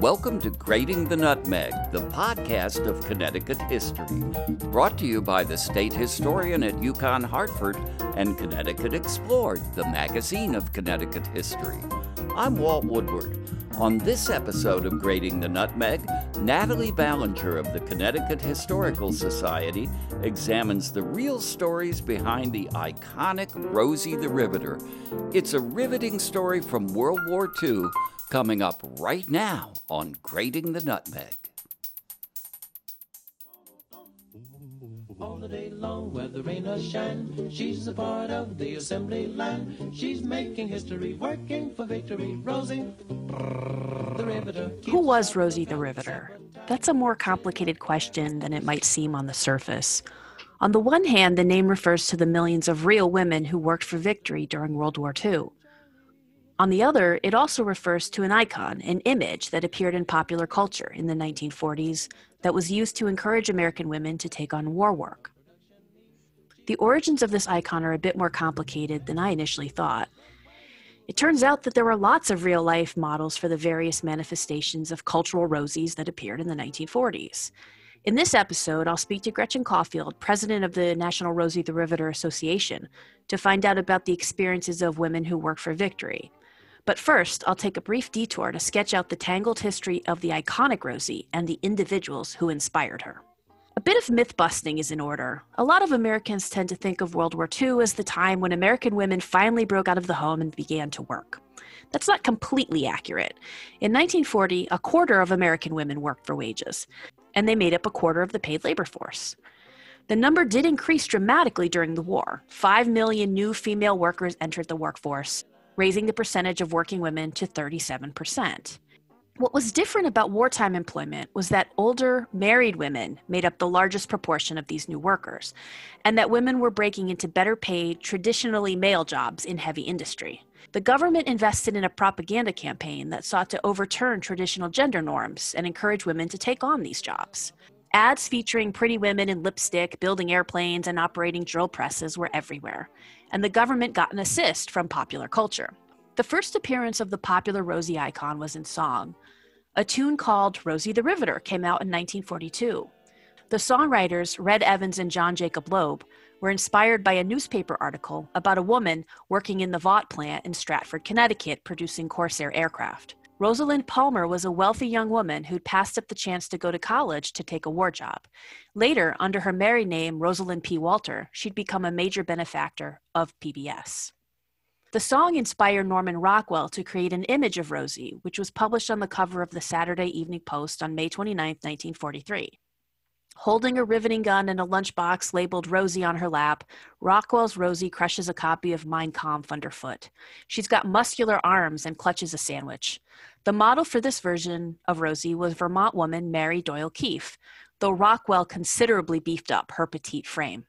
Welcome to Grating the Nutmeg, the podcast of Connecticut history. Brought to you by the state historian at UConn Hartford and Connecticut Explored, the magazine of Connecticut history. I'm Walt Woodward. On this episode of Grating the Nutmeg, Natalie Belanger of the Connecticut Historical Society examines the real stories behind the iconic Rosie the Riveter. It's a riveting story from World War II coming up right now on Grating the Nutmeg. The day long, where the rain or shine, she's a part of the assembly line. She's making history, working for victory. Rosie, the Riveter. Who was Rosie the Riveter? That's a more complicated question than it might seem on the surface. On the one hand, the name refers to the millions of real women who worked for victory during World War II. On the other, it also refers to an icon, an image that appeared in popular culture in the 1940s that was used to encourage American women to take on war work. The origins of this icon are a bit more complicated than I initially thought. It turns out that there were lots of real life models for the various manifestations of cultural rosies that appeared in the 1940s. In this episode, I'll speak to Gretchen Caulfield, president of the National Rosie the Riveter Association, to find out about the experiences of women who work for victory. But first, I'll take a brief detour to sketch out the tangled history of the iconic Rosie and the individuals who inspired her. A bit of myth busting is in order. A lot of Americans tend to think of World War II as the time when American women finally broke out of the home and began to work. That's not completely accurate. In 1940, a quarter of American women worked for wages, and they made up a quarter of the paid labor force. The number did increase dramatically during the war. Five million new female workers entered the workforce, raising the percentage of working women to 37%. What was different about wartime employment was that older, married women made up the largest proportion of these new workers, and that women were breaking into better paid, traditionally male jobs in heavy industry. The government invested in a propaganda campaign that sought to overturn traditional gender norms and encourage women to take on these jobs. Ads featuring pretty women in lipstick, building airplanes, and operating drill presses were everywhere, and the government got an assist from popular culture. The first appearance of the popular Rosie icon was in song. A tune called Rosie the Riveter came out in 1942. The songwriters, Red Evans and John Jacob Loeb, were inspired by a newspaper article about a woman working in the Vought plant in Stratford, Connecticut, producing Corsair aircraft. Rosalind Palmer was a wealthy young woman who'd passed up the chance to go to college to take a war job. Later, under her married name, Rosalind P. Walter, she'd become a major benefactor of PBS. The song inspired Norman Rockwell to create an image of Rosie, which was published on the cover of the Saturday Evening Post on May 29, 1943. Holding a riveting gun and a lunchbox labeled Rosie on her lap, Rockwell's Rosie crushes a copy of Mein Kampf underfoot. She's got muscular arms and clutches a sandwich. The model for this version of Rosie was Vermont woman Mary Doyle Keefe, though Rockwell considerably beefed up her petite frame.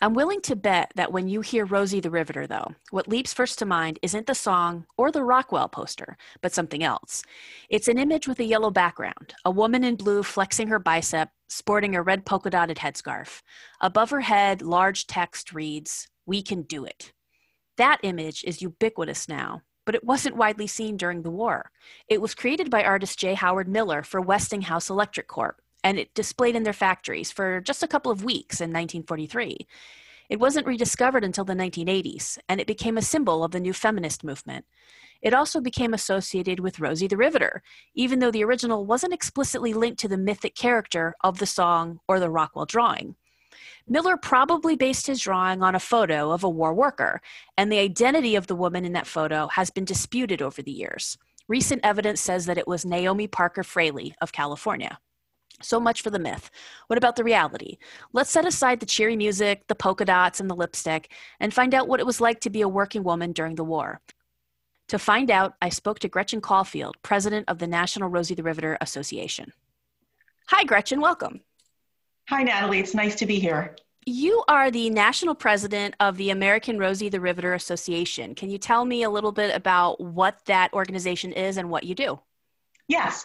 I'm willing to bet that when you hear Rosie the Riveter, though, what leaps first to mind isn't the song or the Rockwell poster, but something else. It's an image with a yellow background, a woman in blue flexing her bicep, sporting a red polka dotted headscarf. Above her head, large text reads, We can do it. That image is ubiquitous now, but it wasn't widely seen during the war. It was created by artist J. Howard Miller for Westinghouse Electric Corp and it displayed in their factories for just a couple of weeks in 1943. It wasn't rediscovered until the 1980s, and it became a symbol of the new feminist movement. It also became associated with Rosie the Riveter, even though the original wasn't explicitly linked to the mythic character of the song or the Rockwell drawing. Miller probably based his drawing on a photo of a war worker, and the identity of the woman in that photo has been disputed over the years. Recent evidence says that it was Naomi Parker Fraley of California. So much for the myth. What about the reality? Let's set aside the cheery music, the polka dots, and the lipstick, and find out what it was like to be a working woman during the war. To find out, I spoke to Gretchen Caulfield, president of the National Rosie the Riveter Association. Hi, Gretchen, welcome. Hi, Natalie. It's nice to be here. You are the national president of the American Rosie the Riveter Association. Can you tell me a little bit about what that organization is and what you do? Yes.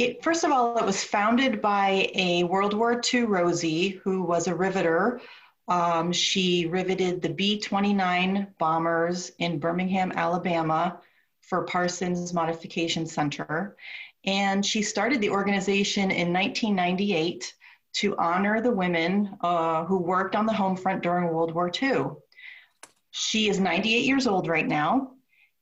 It, first of all, it was founded by a World War II Rosie who was a riveter. Um, she riveted the B 29 bombers in Birmingham, Alabama for Parsons Modification Center. And she started the organization in 1998 to honor the women uh, who worked on the home front during World War II. She is 98 years old right now.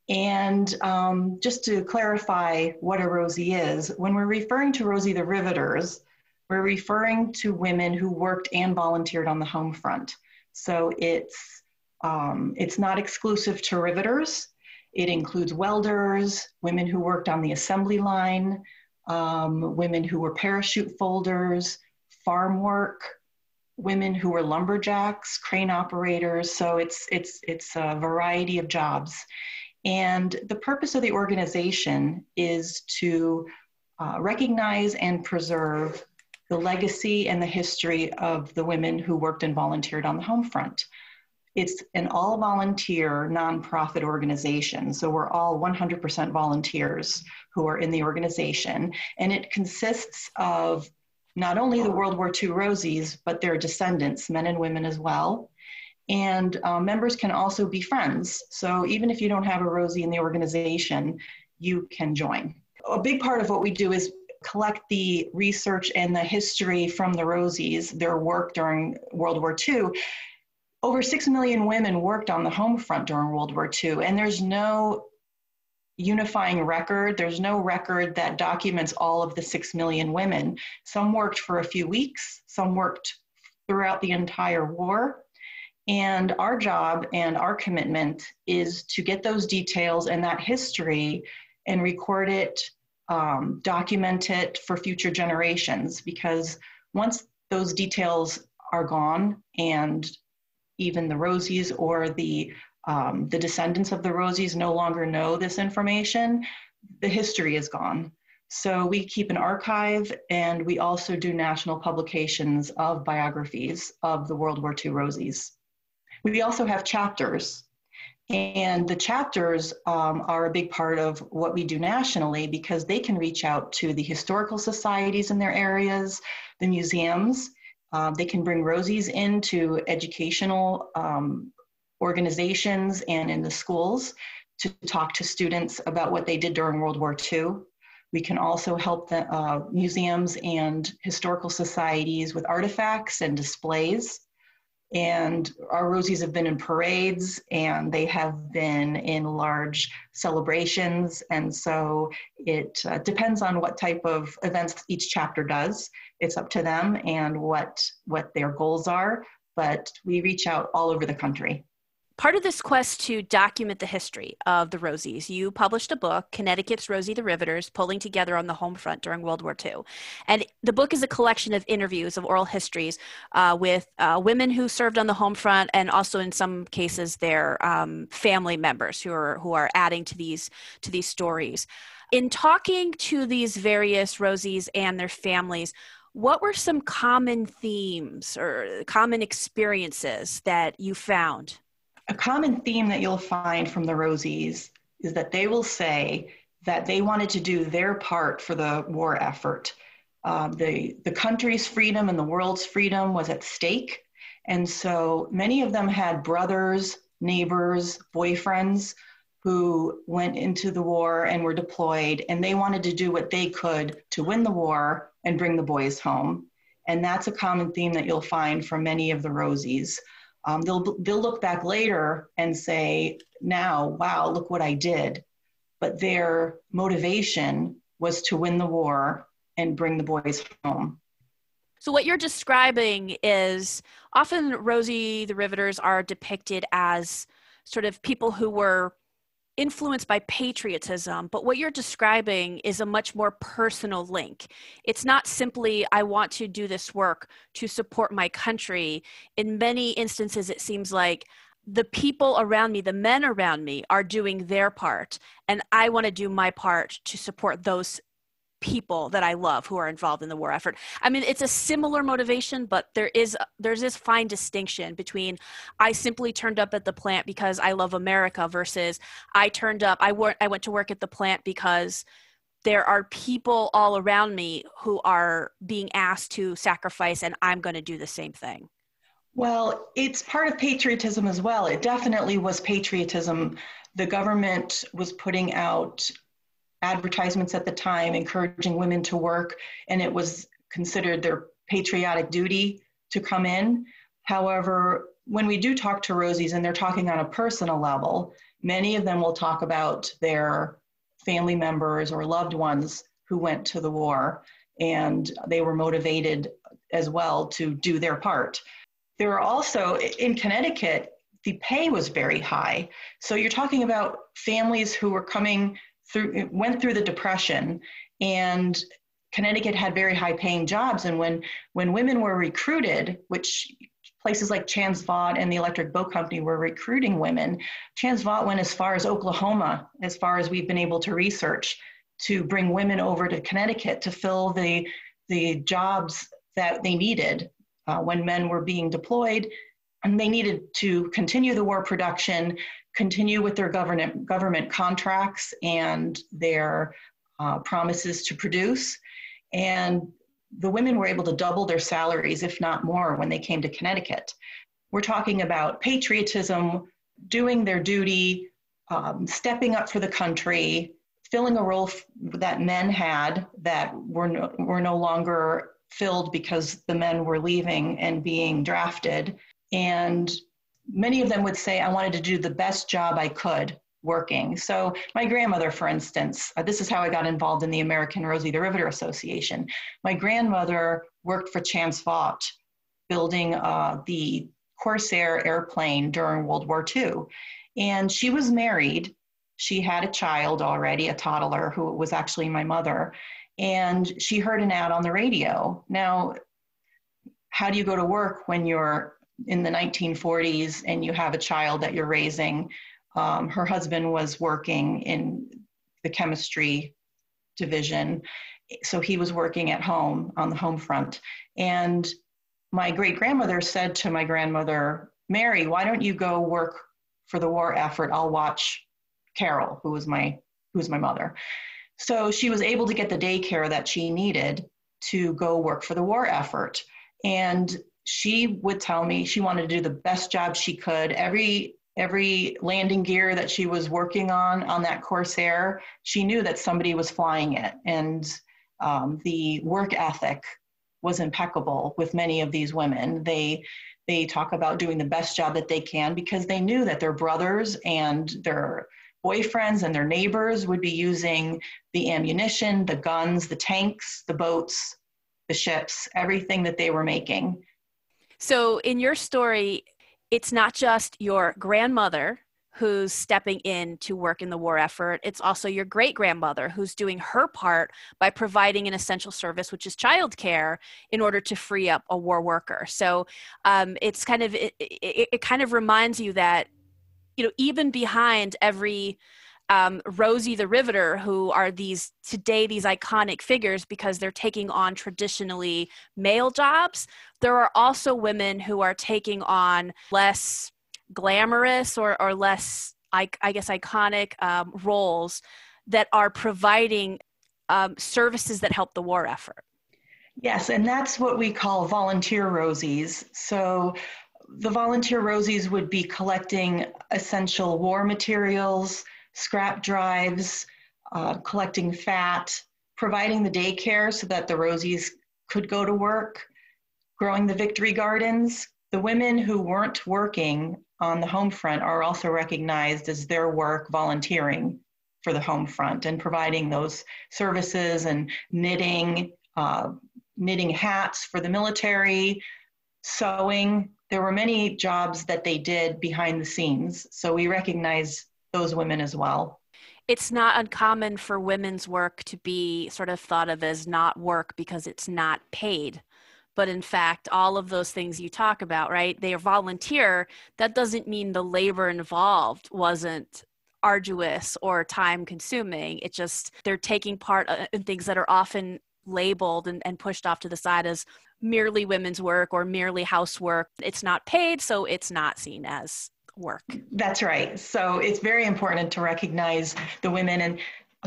And um, just to clarify what a Rosie is, when we're referring to Rosie the Riveters, we're referring to women who worked and volunteered on the home front. So it's, um, it's not exclusive to riveters. It includes welders, women who worked on the assembly line, um, women who were parachute folders, farm work, women who were lumberjacks, crane operators. So it's, it's, it's a variety of jobs. And the purpose of the organization is to uh, recognize and preserve the legacy and the history of the women who worked and volunteered on the home front. It's an all volunteer nonprofit organization. So we're all 100% volunteers who are in the organization. And it consists of not only the World War II Rosies, but their descendants, men and women as well. And uh, members can also be friends. So even if you don't have a Rosie in the organization, you can join. A big part of what we do is collect the research and the history from the Rosies, their work during World War II, over 6 million women worked on the home front during World War II, and there's no unifying record. There's no record that documents all of the 6 million women. Some worked for a few weeks, some worked throughout the entire war. And our job and our commitment is to get those details and that history and record it um, document it for future generations because once those details are gone and even the Rosies or the um, the descendants of the Rosies no longer know this information, the history is gone. So we keep an archive and we also do national publications of biographies of the World War II Rosies. We also have chapters and the chapters um, are a big part of what we do nationally because they can reach out to the historical societies in their areas, the museums. Uh, they can bring Rosies into educational um, organizations and in the schools to talk to students about what they did during World War II. We can also help the uh, museums and historical societies with artifacts and displays. And our Rosies have been in parades and they have been in large celebrations. And so it uh, depends on what type of events each chapter does. It's up to them and what, what their goals are. But we reach out all over the country part of this quest to document the history of the Rosies, you published a book, Connecticut's Rosie the Riveters, Pulling Together on the Home Front During World War II. And the book is a collection of interviews of oral histories uh, with uh, women who served on the home front and also in some cases their um, family members who are, who are adding to these, to these stories. In talking to these various Rosies and their families, what were some common themes or common experiences that you found? A common theme that you'll find from the Rosies is that they will say that they wanted to do their part for the war effort. Uh, the, the country's freedom and the world's freedom was at stake. And so many of them had brothers, neighbors, boyfriends who went into the war and were deployed, and they wanted to do what they could to win the war and bring the boys home. And that's a common theme that you'll find from many of the Rosies. Um, they'll, they'll look back later and say, now, wow, look what I did. But their motivation was to win the war and bring the boys home. So, what you're describing is often Rosie the Riveters are depicted as sort of people who were influenced by patriotism, but what you're describing is a much more personal link. It's not simply, I want to do this work to support my country. In many instances, it seems like the people around me, the men around me, are doing their part, and I want to do my part to support those people that I love who are involved in the war effort. I mean, it's a similar motivation, but there is there's this fine distinction between I simply turned up at the plant because I love America versus I turned up I went I went to work at the plant because there are people all around me who are being asked to sacrifice and I'm going to do the same thing. Well, it's part of patriotism as well. It definitely was patriotism. The government was putting out advertisements at the time encouraging women to work, and it was considered their patriotic duty to come in. However, when we do talk to Rosies and they're talking on a personal level, many of them will talk about their family members or loved ones who went to the war and they were motivated as well to do their part. There are also, in Connecticut, the pay was very high. So you're talking about families who were coming through, went through the Depression, and Connecticut had very high paying jobs. And when, when women were recruited, which places like Chance Vought and the Electric Boat Company were recruiting women, Chance Vought went as far as Oklahoma, as far as we've been able to research, to bring women over to Connecticut to fill the, the jobs that they needed uh, when men were being deployed. And they needed to continue the war production, continue with their government, government contracts and their uh, promises to produce. And the women were able to double their salaries, if not more, when they came to Connecticut. We're talking about patriotism, doing their duty, um, stepping up for the country, filling a role f- that men had that were no, were no longer filled because the men were leaving and being drafted. And many of them would say, I wanted to do the best job I could working. So, my grandmother, for instance, uh, this is how I got involved in the American Rosie the Riveter Association. My grandmother worked for Chance Vought, building uh, the Corsair airplane during World War II. And she was married. She had a child already, a toddler, who was actually my mother. And she heard an ad on the radio. Now, how do you go to work when you're in the 1940s and you have a child that you're raising um, her husband was working in the chemistry division, so he was working at home on the home front. And my great grandmother said to my grandmother, Mary, why don't you go work for the war effort? I'll watch Carol, who was my who was my mother. So she was able to get the daycare that she needed to go work for the war effort. And she would tell me she wanted to do the best job she could. Every every landing gear that she was working on on that Corsair, she knew that somebody was flying it. And um, the work ethic was impeccable with many of these women. They they talk about doing the best job that they can because they knew that their brothers and their boyfriends and their neighbors would be using the ammunition, the guns, the tanks, the boats, the ships, everything that they were making. So, in your story, it's not just your grandmother who's stepping in to work in the war effort. It's also your great grandmother who's doing her part by providing an essential service, which is childcare, in order to free up a war worker. So um, it's kind of it, it, it kind of reminds you that you know even behind every um, Rosie the Riveter, who are these today these iconic figures because they're taking on traditionally male jobs. There are also women who are taking on less glamorous or, or less, I, I guess, iconic um, roles that are providing um, services that help the war effort. Yes, and that's what we call volunteer Rosies. So the volunteer Rosies would be collecting essential war materials, scrap drives, uh, collecting fat, providing the daycare so that the Rosies could go to work, growing the victory gardens. The women who weren't working on the home front are also recognized as their work volunteering for the home front and providing those services and knitting, uh, knitting hats for the military, sewing. There were many jobs that they did behind the scenes. So we recognize those women as well. It's not uncommon for women's work to be sort of thought of as not work because it's not paid. But in fact, all of those things you talk about, right? They are volunteer. That doesn't mean the labor involved wasn't arduous or time consuming. It just, they're taking part uh, in things that are often labeled and, and pushed off to the side as merely women's work or merely housework. It's not paid, so it's not seen as work. That's right. So it's very important to recognize the women and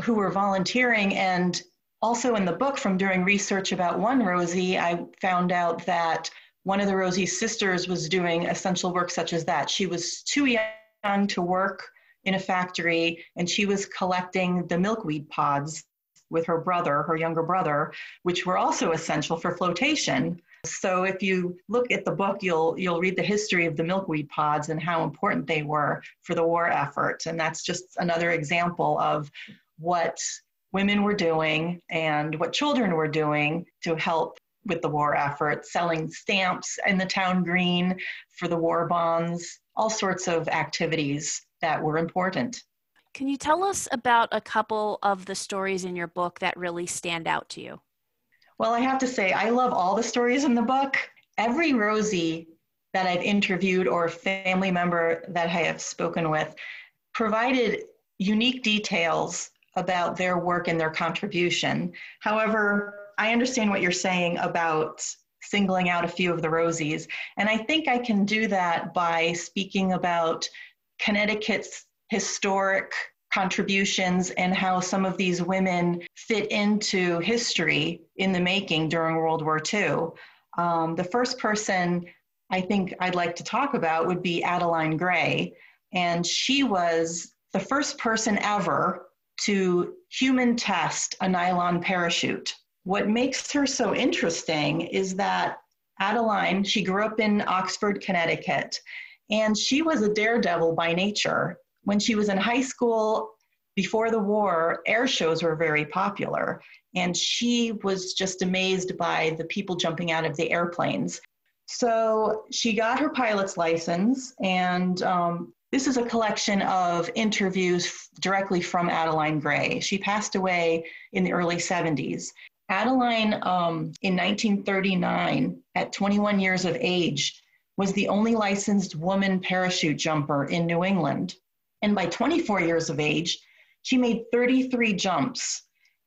who were volunteering and also in the book from doing research about one Rosie, I found out that one of the Rosie's sisters was doing essential work such as that. She was too young to work in a factory and she was collecting the milkweed pods with her brother, her younger brother, which were also essential for flotation. So if you look at the book, you'll you'll read the history of the milkweed pods and how important they were for the war effort. And that's just another example of what women were doing and what children were doing to help with the war effort, selling stamps in the town green for the war bonds, all sorts of activities that were important. Can you tell us about a couple of the stories in your book that really stand out to you? Well, I have to say, I love all the stories in the book. Every Rosie that I've interviewed or family member that I have spoken with provided unique details about their work and their contribution. However, I understand what you're saying about singling out a few of the Rosies, and I think I can do that by speaking about Connecticut's historic contributions and how some of these women fit into history in the making during World War II. Um, the first person I think I'd like to talk about would be Adeline Gray. And she was the first person ever to human test a nylon parachute. What makes her so interesting is that Adeline, she grew up in Oxford, Connecticut, and she was a daredevil by nature when she was in high school before the war, air shows were very popular. And she was just amazed by the people jumping out of the airplanes. So she got her pilot's license, and um, this is a collection of interviews directly from Adeline Gray. She passed away in the early 70s. Adeline, um, in 1939, at 21 years of age, was the only licensed woman parachute jumper in New England. And by 24 years of age, she made 33 jumps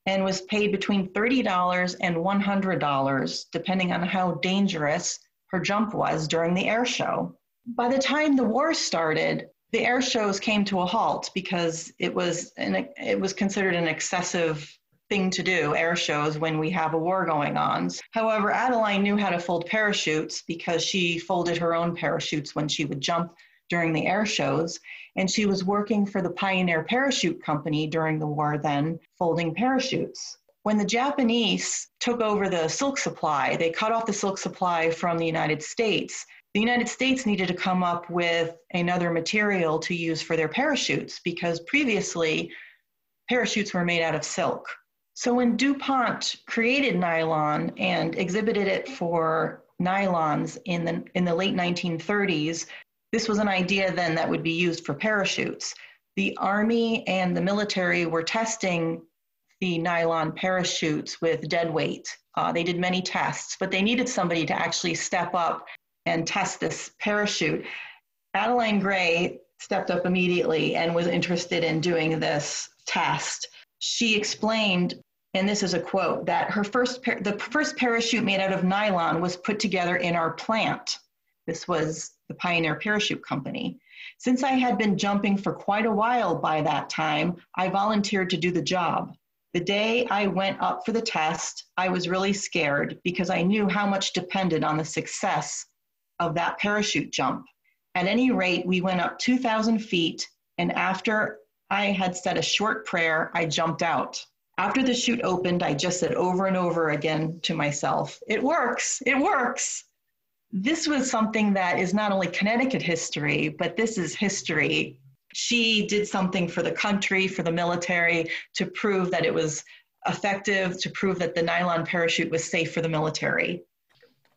and was paid between $30 and $100, depending on how dangerous her jump was during the air show. By the time the war started, the air shows came to a halt because it was an, it was considered an excessive thing to do, air shows, when we have a war going on. However, Adeline knew how to fold parachutes because she folded her own parachutes when she would jump during the air shows and she was working for the Pioneer Parachute Company during the war then, folding parachutes. When the Japanese took over the silk supply, they cut off the silk supply from the United States. The United States needed to come up with another material to use for their parachutes because previously parachutes were made out of silk. So when DuPont created nylon and exhibited it for nylons in the, in the late 1930s, this was an idea then that would be used for parachutes. The Army and the military were testing the nylon parachutes with dead weight. Uh, they did many tests, but they needed somebody to actually step up and test this parachute. Adeline Gray stepped up immediately and was interested in doing this test. She explained, and this is a quote, that her first par- the first parachute made out of nylon was put together in our plant. This was the Pioneer Parachute Company. Since I had been jumping for quite a while by that time, I volunteered to do the job. The day I went up for the test, I was really scared because I knew how much depended on the success of that parachute jump. At any rate, we went up 2,000 feet, and after I had said a short prayer, I jumped out. After the chute opened, I just said over and over again to myself, It works, it works this was something that is not only Connecticut history, but this is history. She did something for the country, for the military, to prove that it was effective, to prove that the nylon parachute was safe for the military.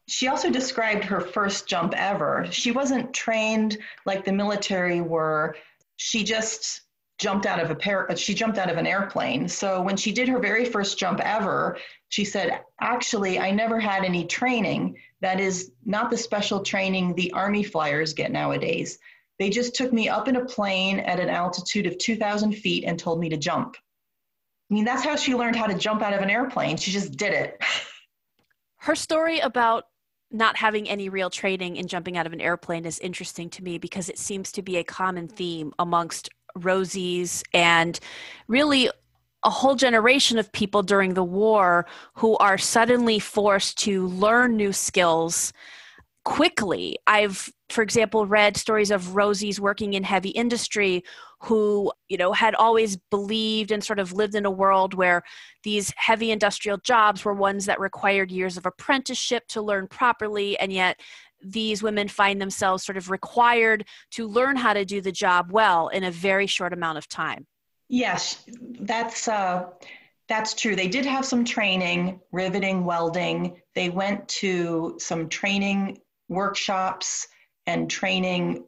She also described her first jump ever. She wasn't trained like the military were. She just jumped out of a pair she jumped out of an airplane. So when she did her very first jump ever she said actually i never had any training that is not the special training the army flyers get nowadays. They just took me up in a plane at an altitude of 2000 feet and told me to jump. I mean that's how she learned how to jump out of an airplane. She just did it. Her story about not having any real training in jumping out of an airplane is interesting to me because it seems to be a common theme amongst Rosies and really a whole generation of people during the war who are suddenly forced to learn new skills quickly. I've, for example, read stories of Rosies working in heavy industry who, you know, had always believed and sort of lived in a world where these heavy industrial jobs were ones that required years of apprenticeship to learn properly, and yet these women find themselves sort of required to learn how to do the job well in a very short amount of time. Yes, that's uh, that's true. They did have some training, riveting, welding. They went to some training workshops and training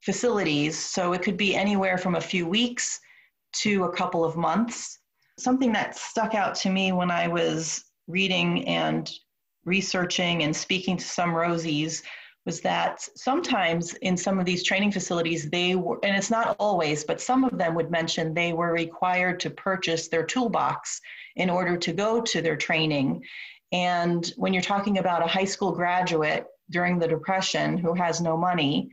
facilities. So it could be anywhere from a few weeks to a couple of months. Something that stuck out to me when I was reading and researching and speaking to some Rosies was that sometimes in some of these training facilities, they were, and it's not always, but some of them would mention they were required to purchase their toolbox in order to go to their training. And when you're talking about a high school graduate during the Depression who has no money,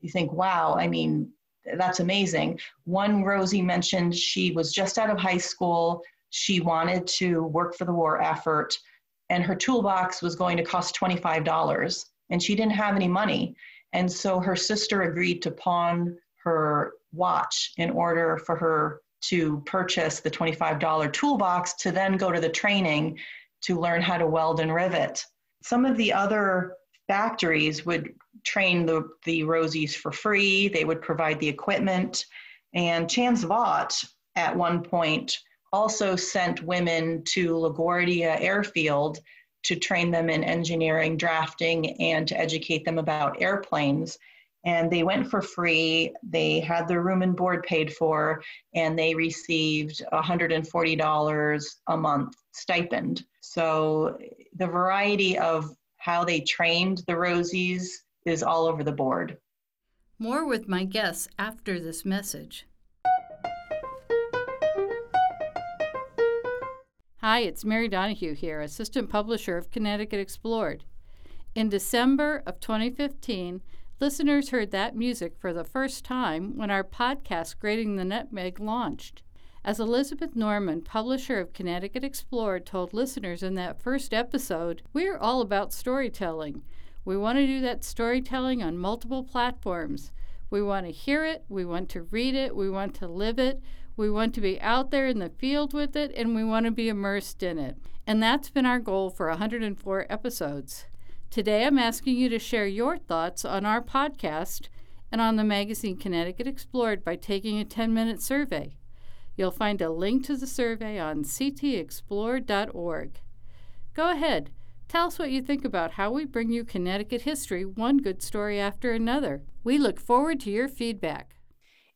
you think, wow, I mean, that's amazing. One Rosie mentioned she was just out of high school. She wanted to work for the war effort, and her toolbox was going to cost $25 and she didn't have any money. And so her sister agreed to pawn her watch in order for her to purchase the $25 toolbox to then go to the training to learn how to weld and rivet. Some of the other factories would train the, the Rosies for free, they would provide the equipment. And Chance Vought at one point also sent women to LaGuardia Airfield to train them in engineering, drafting, and to educate them about airplanes. And they went for free. They had their room and board paid for, and they received $140 a month stipend. So the variety of how they trained the Rosies is all over the board. More with my guests after this message. Hi, it's Mary Donahue here, Assistant Publisher of Connecticut Explored. In December of 2015, listeners heard that music for the first time when our podcast, Grating the Nutmeg, launched. As Elizabeth Normen, publisher of Connecticut Explored, told listeners in that first episode, we're all about storytelling. We want to do that storytelling on multiple platforms. We want to hear it, we want to read it, we want to live it, we want to be out there in the field with it, and we want to be immersed in it. And that's been our goal for 104 episodes. Today, I'm asking you to share your thoughts on our podcast and on the magazine Connecticut Explored by taking a 10 minute survey. You'll find a link to the survey on ctexplored.org. Go ahead, tell us what you think about how we bring you Connecticut history one good story after another. We look forward to your feedback.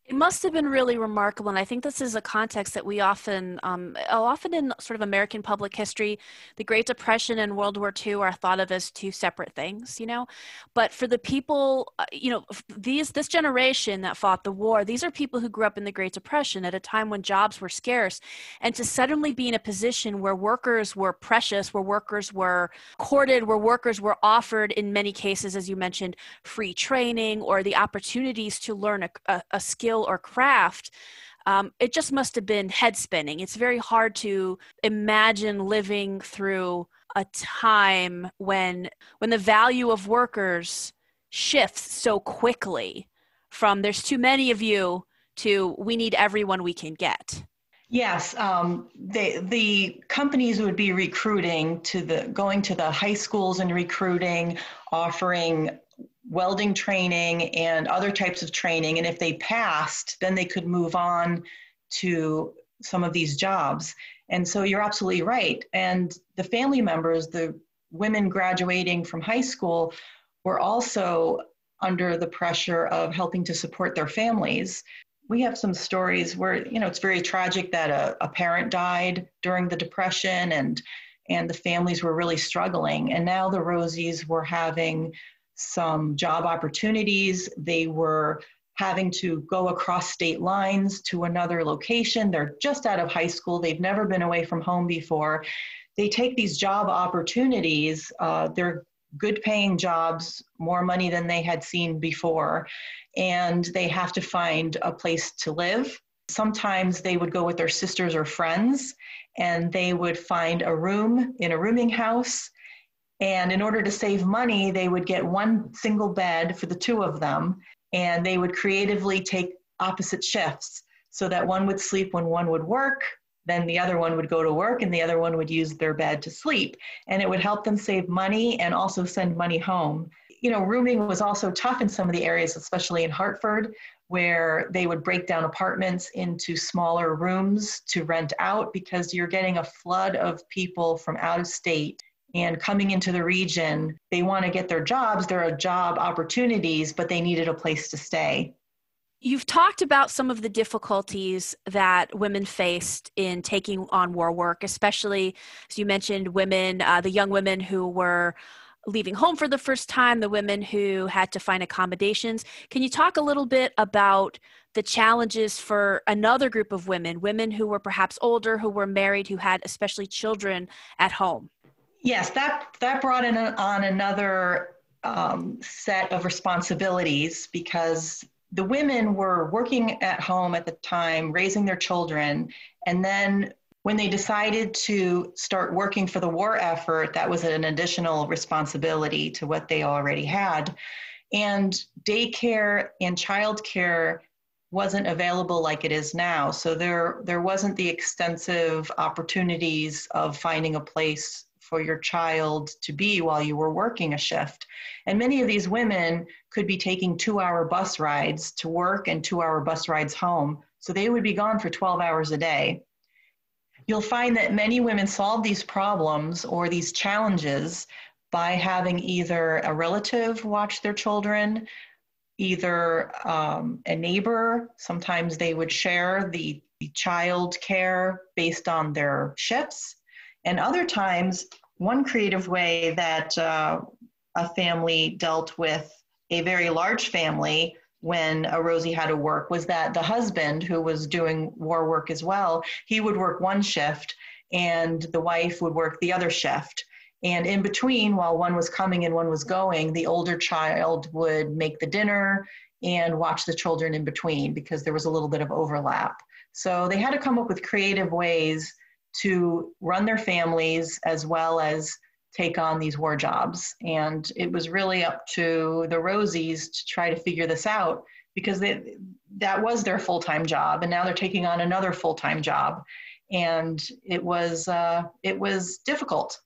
It must have been really remarkable, and I think this is a context that we often, um, oh, often in sort of American public history, the Great Depression and World War II are thought of as two separate things, you know. But for the people, uh, you know, these this generation that fought the war, these are people who grew up in the Great Depression at a time when jobs were scarce, and to suddenly be in a position where workers were precious, where workers were courted, where workers were offered, in many cases, as you mentioned, free training or the opportunities to learn a, a, a skill skill or craft um, it just must have been head spinning. It's very hard to imagine living through a time when when the value of workers shifts so quickly from there's too many of you to we need everyone we can get. Yes, um, the the companies would be recruiting to the going to the high schools and recruiting, offering welding training and other types of training. And if they passed, then they could move on to some of these jobs. And so you're absolutely right. And the family members, the women graduating from high school, were also under the pressure of helping to support their families. We have some stories where, you know, it's very tragic that a, a parent died during the Depression and and the families were really struggling. And now the Rosies were having some job opportunities. They were having to go across state lines to another location. They're just out of high school, they've never been away from home before. They take these job opportunities, uh, they're good paying jobs, more money than they had seen before, and they have to find a place to live. Sometimes they would go with their sisters or friends and they would find a room in a rooming house and in order to save money, they would get one single bed for the two of them, and they would creatively take opposite shifts so that one would sleep when one would work, then the other one would go to work and the other one would use their bed to sleep. And it would help them save money and also send money home. You know, rooming was also tough in some of the areas, especially in Hartford, where they would break down apartments into smaller rooms to rent out because you're getting a flood of people from out of state and coming into the region. They want to get their jobs, there are job opportunities, but they needed a place to stay. You've talked about some of the difficulties that women faced in taking on war work, especially as you mentioned, women, uh, the young women who were leaving home for the first time, the women who had to find accommodations. Can you talk a little bit about the challenges for another group of women, women who were perhaps older, who were married, who had especially children at home? Yes, that that brought in a, on another um, set of responsibilities because the women were working at home at the time, raising their children, and then when they decided to start working for the war effort, that was an additional responsibility to what they already had. And daycare and childcare wasn't available like it is now. So there, there wasn't the extensive opportunities of finding a place for your child to be while you were working a shift. And many of these women could be taking two hour bus rides to work and two hour bus rides home. So they would be gone for 12 hours a day. You'll find that many women solve these problems or these challenges by having either a relative watch their children, either um, a neighbor, sometimes they would share the, the child care based on their shifts and other times, one creative way that uh, a family dealt with a very large family when a Rosie had to work was that the husband, who was doing war work as well, he would work one shift and the wife would work the other shift. And in between, while one was coming and one was going, the older child would make the dinner and watch the children in between because there was a little bit of overlap. So they had to come up with creative ways to run their families as well as take on these war jobs. And it was really up to the Rosies to try to figure this out because they, that was their full time job, and now they're taking on another full time job, and it was uh, it was difficult.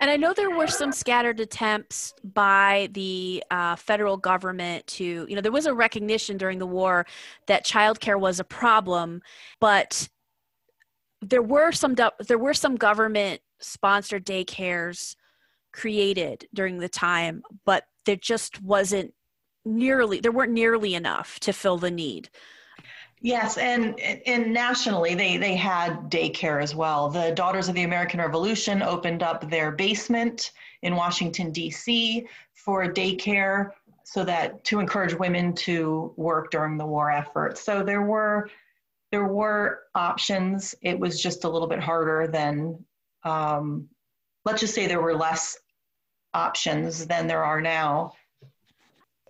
And I know there were some scattered attempts by the uh, federal government to, you know, there was a recognition during the war that childcare was a problem, but there were some there were some government sponsored daycares created during the time, but there just wasn't nearly there weren't nearly enough to fill the need. Yes, and and nationally they they had daycare as well. The Daughters of the American Revolution opened up their basement in Washington D.C. for daycare so that to encourage women to work during the war effort. So there were there were options. It was just a little bit harder than, um, let's just say there were less options than there are now.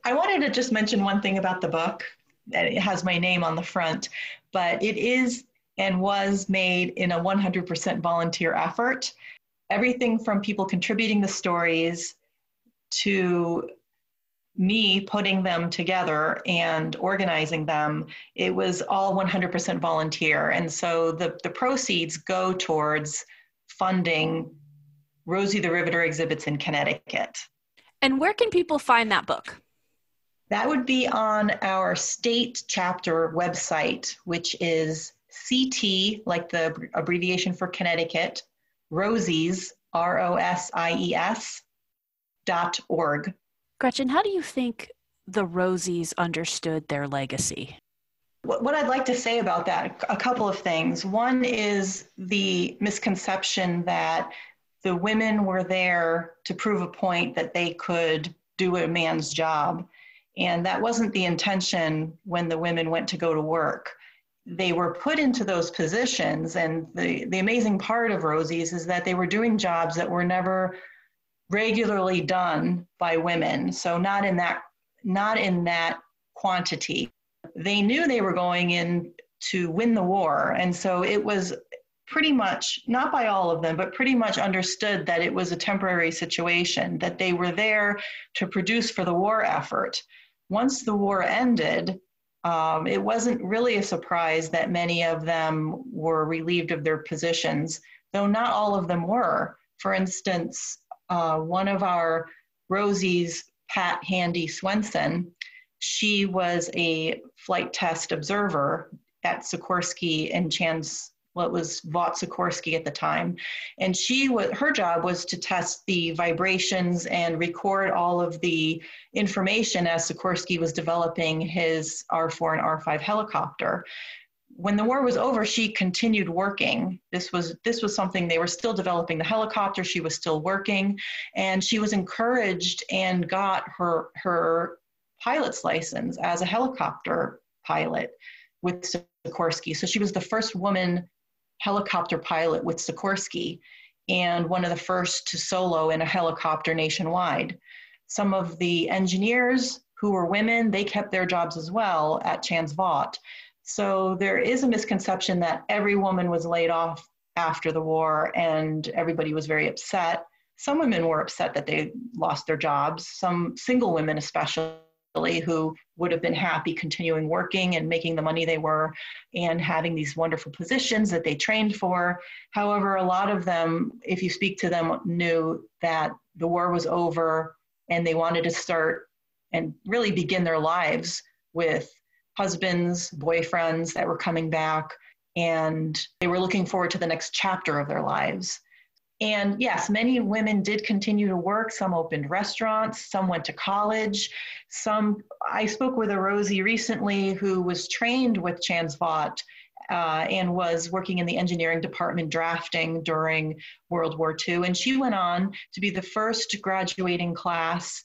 I wanted to just mention one thing about the book. It has my name on the front, but it is and was made in a 100% volunteer effort. Everything from people contributing the stories to me putting them together and organizing them, it was all 100% volunteer. And so the, the proceeds go towards funding Rosie the Riveter exhibits in Connecticut. And where can people find that book? That would be on our state chapter website, which is CT, like the abbreviation for Connecticut, Rosies, R O S I E S, dot org. Gretchen, how do you think the Rosies understood their legacy? What I'd like to say about that, a couple of things. One is the misconception that the women were there to prove a point that they could do a man's job. And that wasn't the intention when the women went to go to work. They were put into those positions. And the, the amazing part of Rosie's is that they were doing jobs that were never regularly done by women. So not in that not in that quantity. They knew they were going in to win the war, and so it was pretty much not by all of them, but pretty much understood that it was a temporary situation. That they were there to produce for the war effort. Once the war ended, um, it wasn't really a surprise that many of them were relieved of their positions, though not all of them were. For instance, uh, one of our Rosie's, Pat Handy Swenson, she was a flight test observer at Sikorsky and Chance what was Vought Sikorsky at the time. And she was her job was to test the vibrations and record all of the information as Sikorsky was developing his R4 and R5 helicopter. When the war was over, she continued working. This was this was something they were still developing the helicopter. She was still working, and she was encouraged and got her her pilot's license as a helicopter pilot with Sikorsky. So she was the first woman helicopter pilot with Sikorsky and one of the first to solo in a helicopter nationwide. Some of the engineers who were women, they kept their jobs as well at Chance Vought. So there is a misconception that every woman was laid off after the war and everybody was very upset. Some women were upset that they lost their jobs, some single women especially who would have been happy continuing working and making the money they were and having these wonderful positions that they trained for. However, a lot of them, if you speak to them, knew that the war was over and they wanted to start and really begin their lives with husbands, boyfriends that were coming back, and they were looking forward to the next chapter of their lives. And yes, many women did continue to work. Some opened restaurants, some went to college. Some, I spoke with a Rosie recently who was trained with Chance Vought uh, and was working in the engineering department drafting during World War II. And she went on to be the first graduating class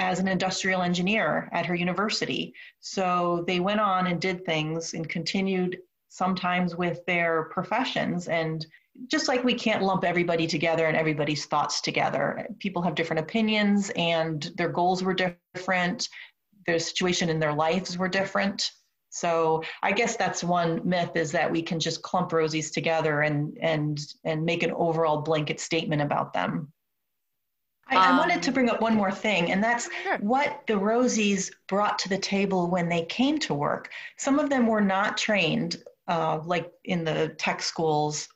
as an industrial engineer at her university. So they went on and did things and continued sometimes with their professions and just like we can't lump everybody together and everybody's thoughts together. People have different opinions and their goals were different, their situation in their lives were different. So I guess that's one myth is that we can just clump rosies together and and and make an overall blanket statement about them. I, um, I wanted to bring up one more thing, and that's sure. what the Rosies brought to the table when they came to work. Some of them were not trained, uh, like in the tech schools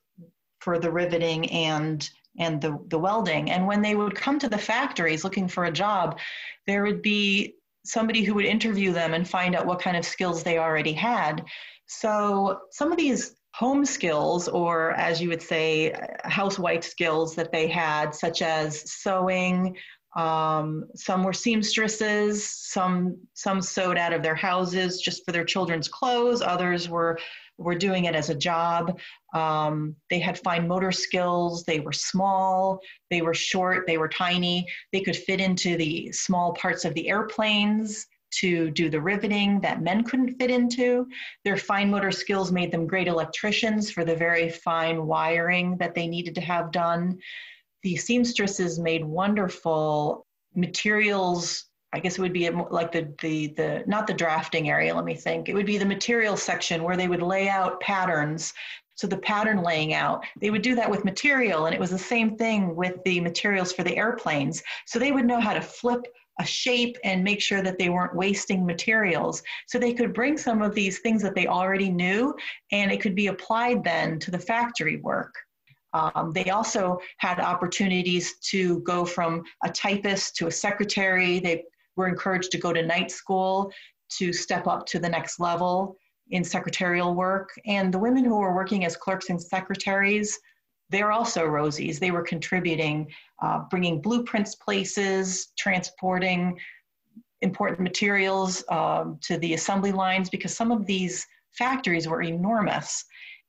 for the riveting and and the, the welding. And when they would come to the factories looking for a job, there would be somebody who would interview them and find out what kind of skills they already had. So some of these home skills, or as you would say, housewife skills that they had, such as sewing, um, some were seamstresses, some some sewed out of their houses just for their children's clothes. Others were were doing it as a job. Um, they had fine motor skills. They were small, they were short, they were tiny. They could fit into the small parts of the airplanes to do the riveting that men couldn't fit into. Their fine motor skills made them great electricians for the very fine wiring that they needed to have done. The seamstresses made wonderful materials I guess it would be like the, the, the, not the drafting area, let me think. It would be the material section where they would lay out patterns. So the pattern laying out, they would do that with material. And it was the same thing with the materials for the airplanes. So they would know how to flip a shape and make sure that they weren't wasting materials. So they could bring some of these things that they already knew and it could be applied then to the factory work. Um, they also had opportunities to go from a typist to a secretary. They were encouraged to go to night school to step up to the next level in secretarial work. And the women who were working as clerks and secretaries, they're also Rosies. They were contributing, uh, bringing blueprints places, transporting important materials um, to the assembly lines because some of these factories were enormous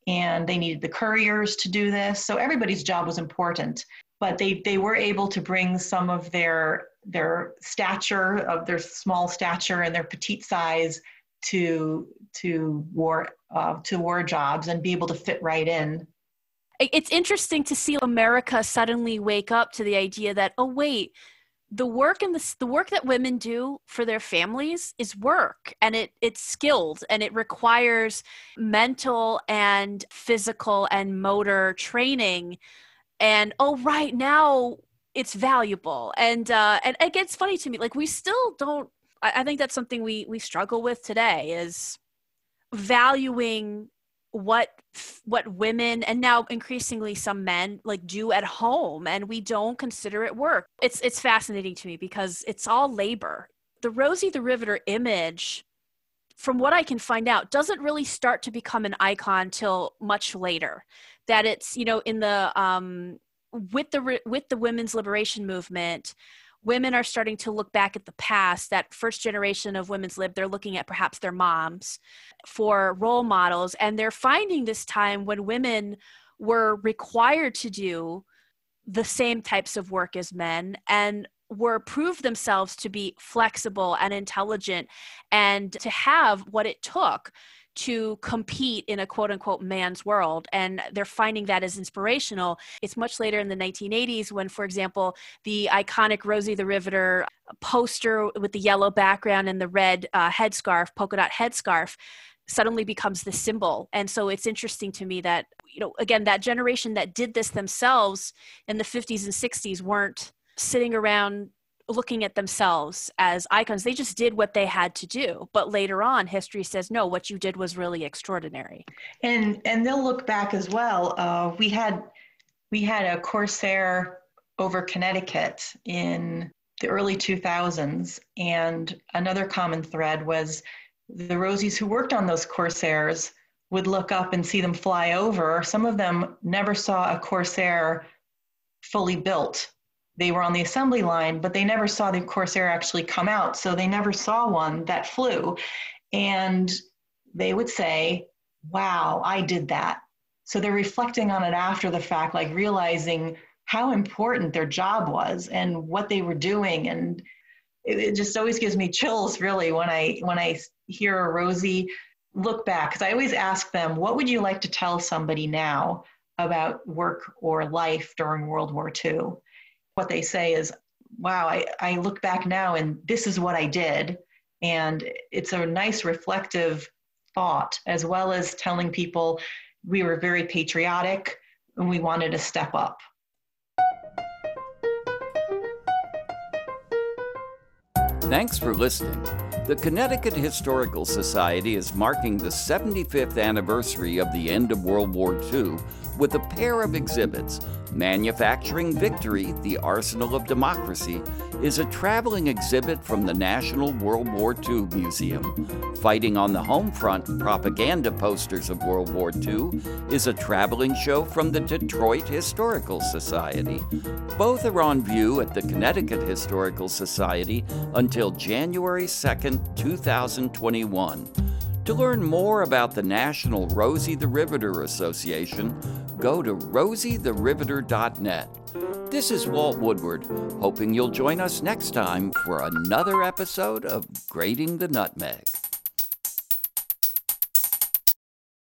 and they needed the couriers to do this. So everybody's job was important, but they, they were able to bring some of their their stature of their small stature and their petite size to to war uh, to war jobs and be able to fit right in it's interesting to see america suddenly wake up to the idea that oh wait the work and the, the work that women do for their families is work and it it's skilled and it requires mental and physical and motor training. And oh right now it's valuable. And uh and it gets funny to me like we still don't I, I think that's something we we struggle with today is valuing what what women and now increasingly some men like do at home and we don't consider it work. It's it's fascinating to me because it's all labor. The rosie the riveter image from what i can find out doesn't really start to become an icon till much later. That it's you know in the um with the with the women's liberation movement women are starting to look back at the past that first generation of women's lib they're looking at perhaps their moms for role models and they're finding this time when women were required to do the same types of work as men and were proved themselves to be flexible and intelligent and to have what it took to compete in a quote unquote man's world. And they're finding that as inspirational. It's much later in the 1980s when, for example, the iconic Rosie the Riveter poster with the yellow background and the red uh, headscarf, polka dot headscarf, suddenly becomes the symbol. And so it's interesting to me that, you know, again, that generation that did this themselves in the 50s and 60s weren't sitting around looking at themselves as icons. They just did what they had to do. But later on, history says, no, what you did was really extraordinary. And and they'll look back as well. Uh, we had we had a Corsair over Connecticut in the early 2000s, and another common thread was the Rosies who worked on those Corsairs would look up and see them fly over. Some of them never saw a Corsair fully built they were on the assembly line, but they never saw the Corsair actually come out. So they never saw one that flew. And they would say, wow, I did that. So they're reflecting on it after the fact, like realizing how important their job was and what they were doing. And it, it just always gives me chills really when I when I hear a Rosie look back. Because I always ask them, what would you like to tell somebody now about work or life during World War II? What they say is, wow, I, I look back now and this is what I did. And it's a nice reflective thought, as well as telling people we were very patriotic and we wanted to step up. Thanks for listening. The Connecticut Historical Society is marking the 75th anniversary of the end of World War II with a pair of exhibits Manufacturing Victory, the Arsenal of Democracy, is a traveling exhibit from the National World War II Museum. Fighting on the Home Front propaganda posters of World War II is a traveling show from the Detroit Historical Society. Both are on view at the Connecticut Historical Society until January 2, 2021. To learn more about the National Rosie the Riveter Association, go to rosietheriveter.net. This is Walt Woodward, hoping you'll join us next time for another episode of Grating the Nutmeg.